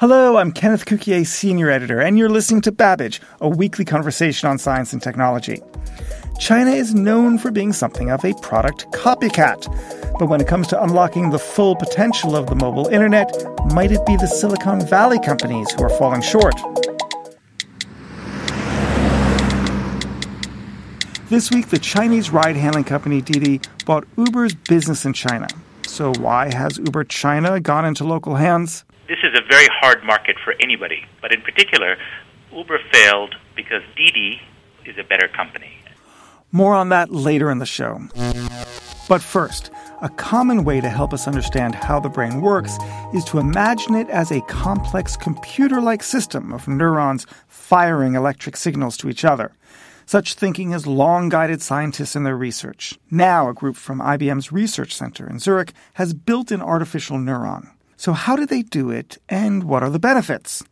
Hello, I'm Kenneth Cukier, Senior Editor, and you're listening to Babbage, a weekly conversation on science and technology. China is known for being something of a product copycat. But when it comes to unlocking the full potential of the mobile internet, might it be the Silicon Valley companies who are falling short? This week, the Chinese ride hailing company Didi bought Uber's business in China. So, why has Uber China gone into local hands? This is a very hard market for anybody, but in particular, Uber failed because Didi is a better company. More on that later in the show. But first, a common way to help us understand how the brain works is to imagine it as a complex computer like system of neurons firing electric signals to each other. Such thinking has long guided scientists in their research. Now, a group from IBM's Research Center in Zurich has built an artificial neuron. So, how do they do it, and what are the benefits?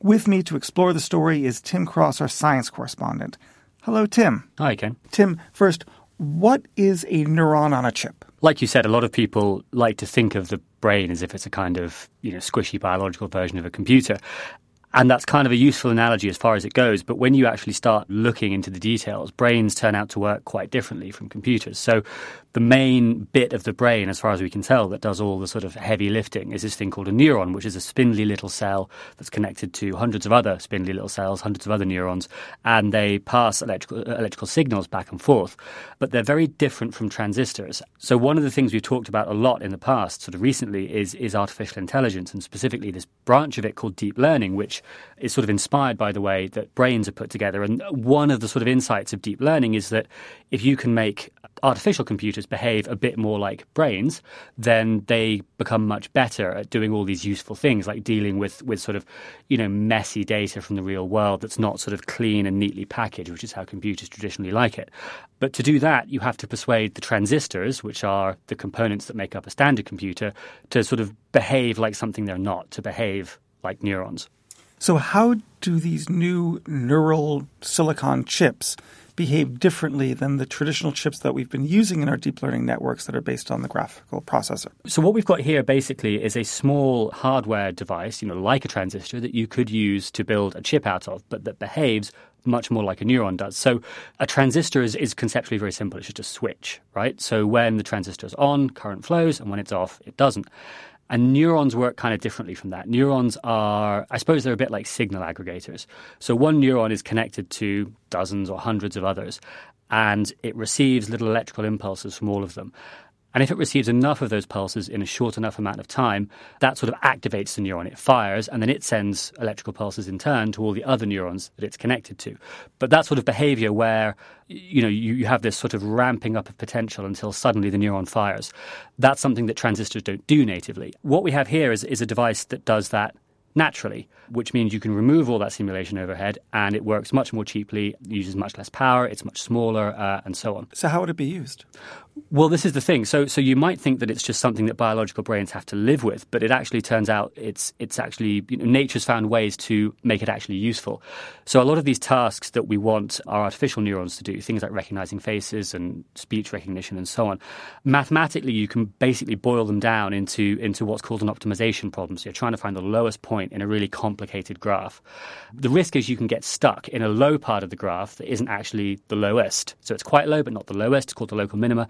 With me to explore the story is Tim Cross, our science correspondent. Hello, Tim. Hi, Ken. Tim, first, what is a neuron on a chip? Like you said, a lot of people like to think of the brain as if it's a kind of, you know, squishy biological version of a computer. And that's kind of a useful analogy as far as it goes. But when you actually start looking into the details, brains turn out to work quite differently from computers. So the main bit of the brain, as far as we can tell, that does all the sort of heavy lifting is this thing called a neuron, which is a spindly little cell that's connected to hundreds of other spindly little cells, hundreds of other neurons, and they pass electrical, electrical signals back and forth. But they're very different from transistors. So one of the things we've talked about a lot in the past, sort of recently, is, is artificial intelligence, and specifically this branch of it called deep learning, which is sort of inspired by the way that brains are put together. And one of the sort of insights of deep learning is that if you can make artificial computers behave a bit more like brains, then they become much better at doing all these useful things, like dealing with, with sort of, you know, messy data from the real world that's not sort of clean and neatly packaged, which is how computers traditionally like it. But to do that, you have to persuade the transistors, which are the components that make up a standard computer, to sort of behave like something they're not, to behave like neurons. So, how do these new neural silicon chips behave differently than the traditional chips that we've been using in our deep learning networks that are based on the graphical processor? So, what we've got here basically is a small hardware device, you know, like a transistor that you could use to build a chip out of, but that behaves much more like a neuron does. So a transistor is, is conceptually very simple. It's just a switch, right? So when the transistor is on, current flows, and when it's off, it doesn't. And neurons work kind of differently from that. Neurons are, I suppose, they're a bit like signal aggregators. So one neuron is connected to dozens or hundreds of others, and it receives little electrical impulses from all of them. And if it receives enough of those pulses in a short enough amount of time, that sort of activates the neuron. It fires, and then it sends electrical pulses in turn to all the other neurons that it's connected to. But that sort of behavior where you know you, you have this sort of ramping up of potential until suddenly the neuron fires, that's something that transistors don't do natively. What we have here is, is a device that does that naturally, which means you can remove all that simulation overhead and it works much more cheaply, uses much less power, it's much smaller, uh, and so on. So, how would it be used? Well, this is the thing. So, so you might think that it's just something that biological brains have to live with, but it actually turns out it's it's actually you know, nature's found ways to make it actually useful. So, a lot of these tasks that we want our artificial neurons to do, things like recognizing faces and speech recognition and so on, mathematically you can basically boil them down into into what's called an optimization problem. So, you're trying to find the lowest point in a really complicated graph. The risk is you can get stuck in a low part of the graph that isn't actually the lowest. So, it's quite low, but not the lowest. It's called the local minima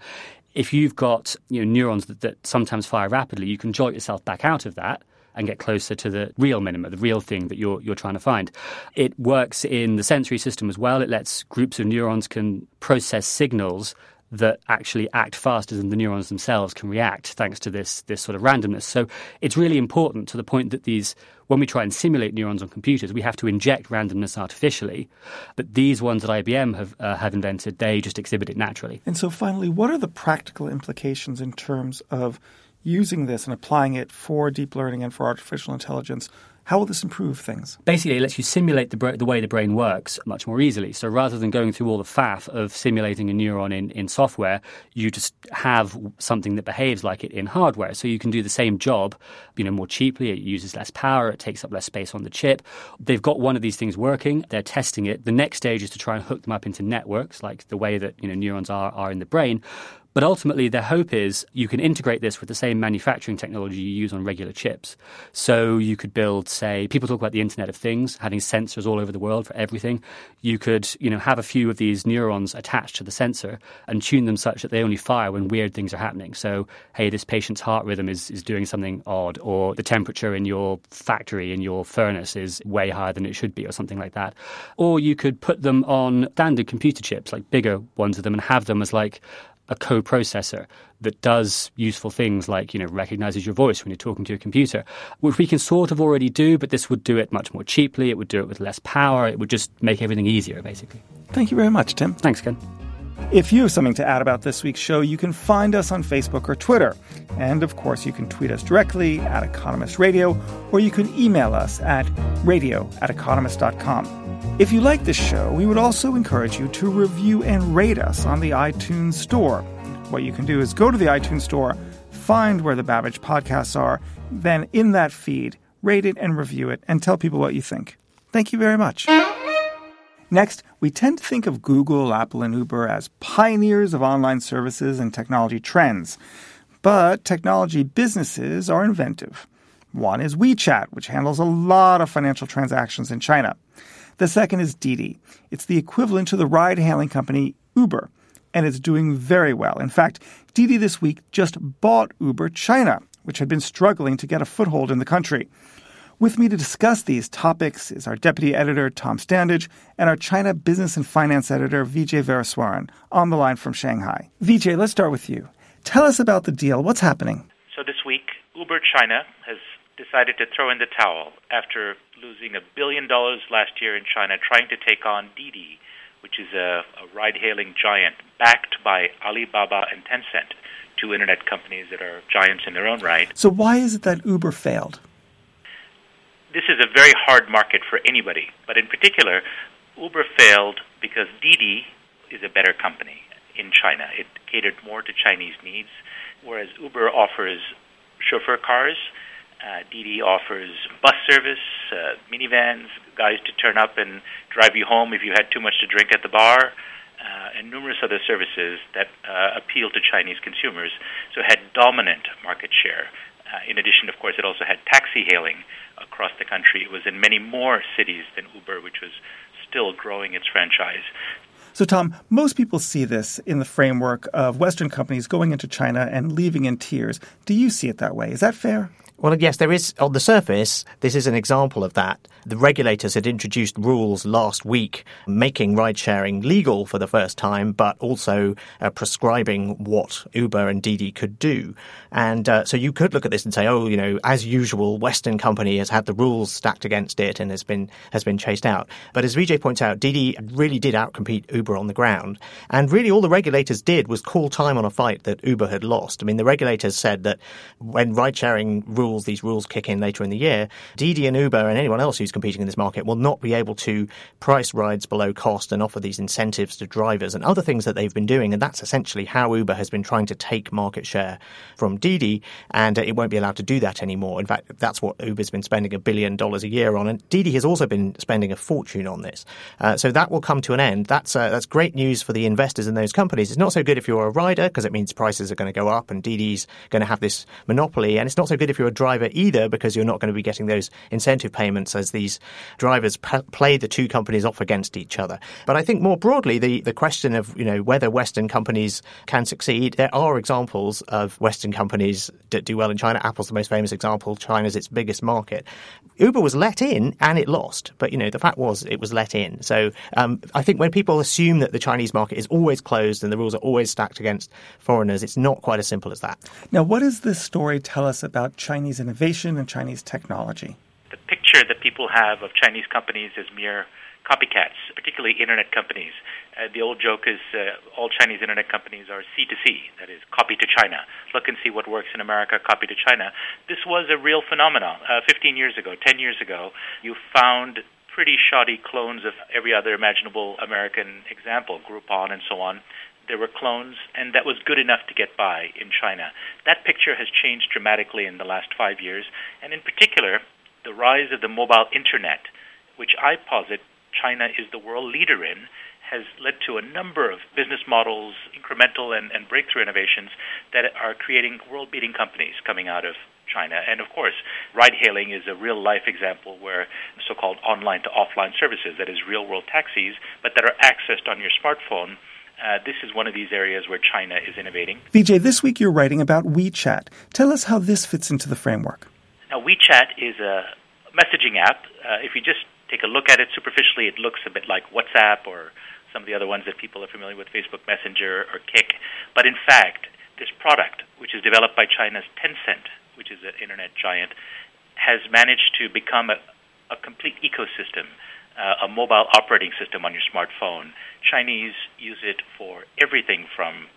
if you've got you know, neurons that, that sometimes fire rapidly, you can jolt yourself back out of that and get closer to the real minima, the real thing that you're you're trying to find. It works in the sensory system as well. It lets groups of neurons can process signals that actually act faster than the neurons themselves can react thanks to this this sort of randomness. So it's really important to the point that these when we try and simulate neurons on computers, we have to inject randomness artificially. But these ones that IBM have uh, have invented, they just exhibit it naturally. And so finally, what are the practical implications in terms of using this and applying it for deep learning and for artificial intelligence, how will this improve things? Basically, it lets you simulate the, the way the brain works much more easily. So rather than going through all the faff of simulating a neuron in, in software, you just have something that behaves like it in hardware. So you can do the same job, you know, more cheaply. It uses less power. It takes up less space on the chip. They've got one of these things working. They're testing it. The next stage is to try and hook them up into networks, like the way that you know neurons are are in the brain. But ultimately, their hope is you can integrate this with the same manufacturing technology you use on regular chips. So you could build, say, people talk about the Internet of Things, having sensors all over the world for everything. You could, you know, have a few of these neurons attached to the sensor and tune them such that they only fire when weird things are happening. So, hey, this patient's heart rhythm is, is doing something odd, or the temperature in your factory, in your furnace, is way higher than it should be, or something like that. Or you could put them on standard computer chips, like bigger ones of them, and have them as like a co-processor that does useful things like you know recognizes your voice when you're talking to a computer, which we can sort of already do, but this would do it much more cheaply. It would do it with less power. It would just make everything easier, basically. Thank you very much, Tim. Thanks, Ken. If you have something to add about this week's show, you can find us on Facebook or Twitter. And of course, you can tweet us directly at Economist Radio, or you can email us at radio at economist.com. If you like this show, we would also encourage you to review and rate us on the iTunes Store. What you can do is go to the iTunes Store, find where the Babbage podcasts are, then in that feed, rate it and review it, and tell people what you think. Thank you very much. Next, we tend to think of Google, Apple, and Uber as pioneers of online services and technology trends. But technology businesses are inventive. One is WeChat, which handles a lot of financial transactions in China. The second is Didi. It's the equivalent to the ride hailing company Uber, and it's doing very well. In fact, Didi this week just bought Uber China, which had been struggling to get a foothold in the country. With me to discuss these topics is our deputy editor, Tom Standage, and our China business and finance editor, Vijay Vaitheeswaran, on the line from Shanghai. Vijay, let's start with you. Tell us about the deal. What's happening? So this week, Uber China has decided to throw in the towel after losing a billion dollars last year in China trying to take on Didi, which is a, a ride hailing giant backed by Alibaba and Tencent, two internet companies that are giants in their own right. So, why is it that Uber failed? This is a very hard market for anybody, but in particular, Uber failed because Didi is a better company in China. It catered more to Chinese needs, whereas Uber offers chauffeur cars uh, Didi offers bus service, uh, minivans, guys to turn up and drive you home if you had too much to drink at the bar, uh, and numerous other services that uh, appeal to Chinese consumers. So had dominant market share. Uh, in addition, of course, it also had taxi hailing across the country. It was in many more cities than Uber, which was still growing its franchise. So, Tom, most people see this in the framework of Western companies going into China and leaving in tears. Do you see it that way? Is that fair? Well, yes, there is, on the surface, this is an example of that. The regulators had introduced rules last week making ride sharing legal for the first time, but also uh, prescribing what Uber and Didi could do. And uh, so you could look at this and say, oh, you know, as usual, Western company has had the rules stacked against it and has been, has been chased out. But as Vijay points out, Didi really did outcompete Uber on the ground. And really all the regulators did was call time on a fight that Uber had lost. I mean, the regulators said that when ride sharing rules rules, these rules kick in later in the year, Didi and Uber and anyone else who's competing in this market will not be able to price rides below cost and offer these incentives to drivers and other things that they've been doing. And that's essentially how Uber has been trying to take market share from Didi, and it won't be allowed to do that anymore. In fact, that's what Uber's been spending a billion dollars a year on, and Didi has also been spending a fortune on this. Uh, so that will come to an end. That's uh, that's great news for the investors in those companies. It's not so good if you're a rider because it means prices are going to go up, and Didi's going to have this monopoly, and it's not so good if you're a driver either because you're not going to be getting those incentive payments as these drivers p- play the two companies off against each other. But I think more broadly, the, the question of you know whether Western companies can succeed, there are examples of Western companies that do well in China. Apple's the most famous example. China's its biggest market. Uber was let in and it lost, but you know the fact was it was let in. So um, I think when people assume that the Chinese market is always closed and the rules are always stacked against foreigners, it's not quite as simple as that. Now, what does this story tell us about Chinese innovation and Chinese technology? The picture that people have of Chinese companies as mere copycats, particularly internet companies. Uh, the old joke is uh, all Chinese internet companies are C2C, that is, copy to China. Look and see what works in America, copy to China. This was a real phenomenon. Uh, 15 years ago, 10 years ago, you found pretty shoddy clones of every other imaginable American example, Groupon and so on. There were clones, and that was good enough to get by in China. That picture has changed dramatically in the last five years, and in particular, the rise of the mobile internet, which I posit China is the world leader in, has led to a number of business models, incremental and, and breakthrough innovations that are creating world beating companies coming out of China. And of course, ride hailing is a real life example where so called online to offline services, that is real world taxis, but that are accessed on your smartphone. Uh, this is one of these areas where China is innovating. Vijay, this week you're writing about WeChat. Tell us how this fits into the framework. Now, WeChat is a messaging app. Uh, if you just take a look at it superficially, it looks a bit like WhatsApp or some of the other ones that people are familiar with, Facebook Messenger or Kik. But in fact, this product, which is developed by China's Tencent, which is an internet giant, has managed to become a, a complete ecosystem, uh, a mobile operating system on your smartphone. Chinese use it for everything from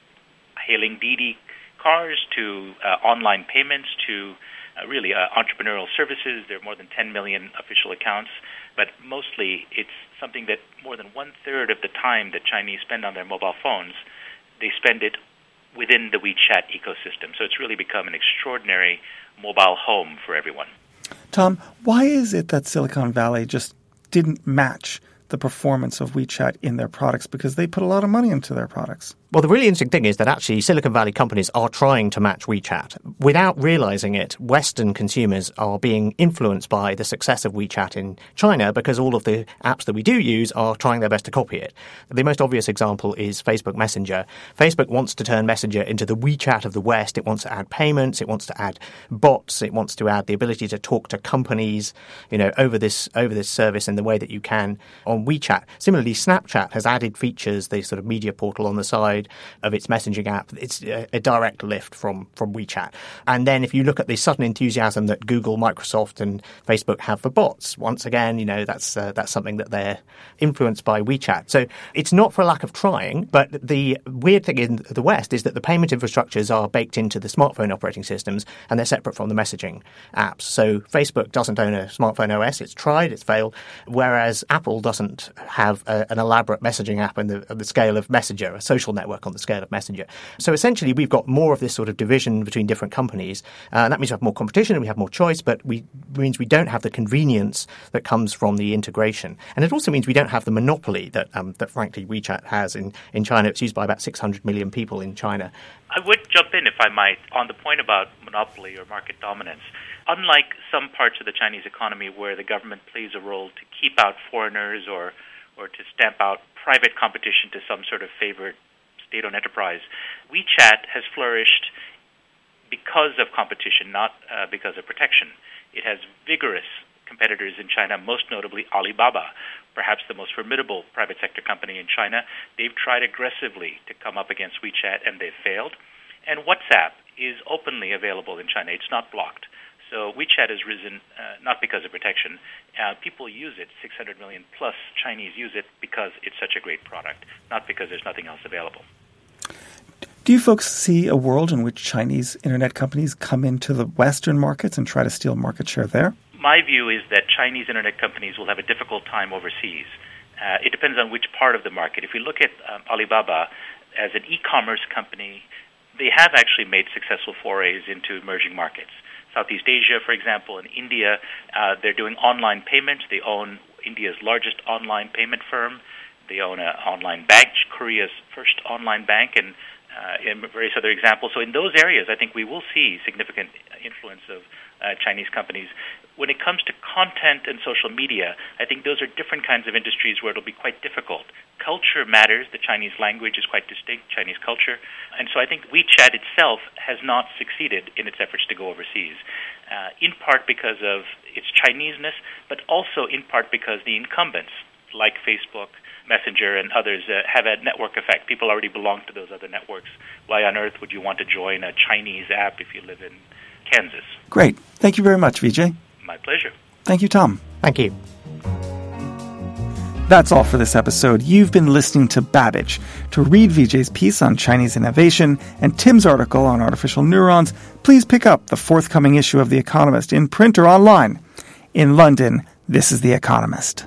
hailing Didi cars to uh, online payments to uh, really uh, entrepreneurial services. There are more than 10 million official accounts, but mostly it's something that more than one third of the time that Chinese spend on their mobile phones, they spend it within the WeChat ecosystem. So it's really become an extraordinary mobile home for everyone. Tom, why is it that Silicon Valley just didn't match the performance of WeChat in their products because they put a lot of money into their products? Well, the really interesting thing is that actually Silicon Valley companies are trying to match WeChat. Without realizing it, Western consumers are being influenced by the success of WeChat in China because all of the apps that we do use are trying their best to copy it. The most obvious example is Facebook Messenger. Facebook wants to turn Messenger into the WeChat of the West. It wants to add payments, it wants to add bots, it wants to add the ability to talk to companies, you know, over this over this service in the way that you can on WeChat. Similarly, Snapchat has added features, the sort of media portal on the side side of its messaging app. It's a, direct lift from, from WeChat. And then if you look at the sudden enthusiasm that Google, Microsoft, and Facebook have for bots, once again, you know, that's, uh, that's something that they're influenced by WeChat. So it's not for lack of trying, but the weird thing in the West is that the payment infrastructures are baked into the smartphone operating systems and they're separate from the messaging apps. So Facebook doesn't own a smartphone OS. It's tried, it's failed, whereas Apple doesn't have a, an elaborate messaging app in the, the scale of Messenger, a social network network on the scale of Messenger. So essentially, we've got more of this sort of division between different companies. Uh, and that means we have more competition and we have more choice, but we means we don't have the convenience that comes from the integration. And it also means we don't have the monopoly that, um, that frankly, WeChat has in, in China. It's used by about 600 million people in China. I would jump in, if I might, on the point about monopoly or market dominance. Unlike some parts of the Chinese economy where the government plays a role to keep out foreigners or or to stamp out private competition to some sort of favored state-owned enterprise. WeChat has flourished because of competition, not uh, because of protection. It has vigorous competitors in China, most notably Alibaba, perhaps the most formidable private sector company in China. They've tried aggressively to come up against WeChat and they've failed. And WhatsApp is openly available in China, it's not blocked. So WeChat has risen uh, not because of protection. Uh, people use it, 600 million plus Chinese use it because it's such a great product, not because there's nothing else available. Do you folks see a world in which Chinese internet companies come into the Western markets and try to steal market share there? My view is that Chinese internet companies will have a difficult time overseas. Uh, it depends on which part of the market. If we look at um, Alibaba as an e commerce company, they have actually made successful forays into emerging markets. Southeast Asia, for example, in India, uh, they're doing online payments. They own India's largest online payment firm. They own an online bank, Korea's first online bank, and uh, in various other examples. So in those areas, I think we will see significant influence of uh, Chinese companies. When it comes to content and social media, I think those are different kinds of industries where it'll be quite difficult. Culture matters. The Chinese language is quite distinct, Chinese culture. And so I think WeChat itself has not succeeded in its efforts to go overseas, uh, in part because of its Chineseness, but also in part because the incumbents, like Facebook, Messenger and others uh, have a network effect. People already belong to those other networks. Why on earth would you want to join a Chinese app if you live in Kansas? Great. Thank you very much, Vijay. My pleasure. Thank you, Tom. Thank you. That's all for this episode. You've been listening to Babbage. To read Vijay's piece on Chinese innovation and Tim's article on artificial neurons, please pick up the forthcoming issue of The Economist in print or online. In London, this is The Economist.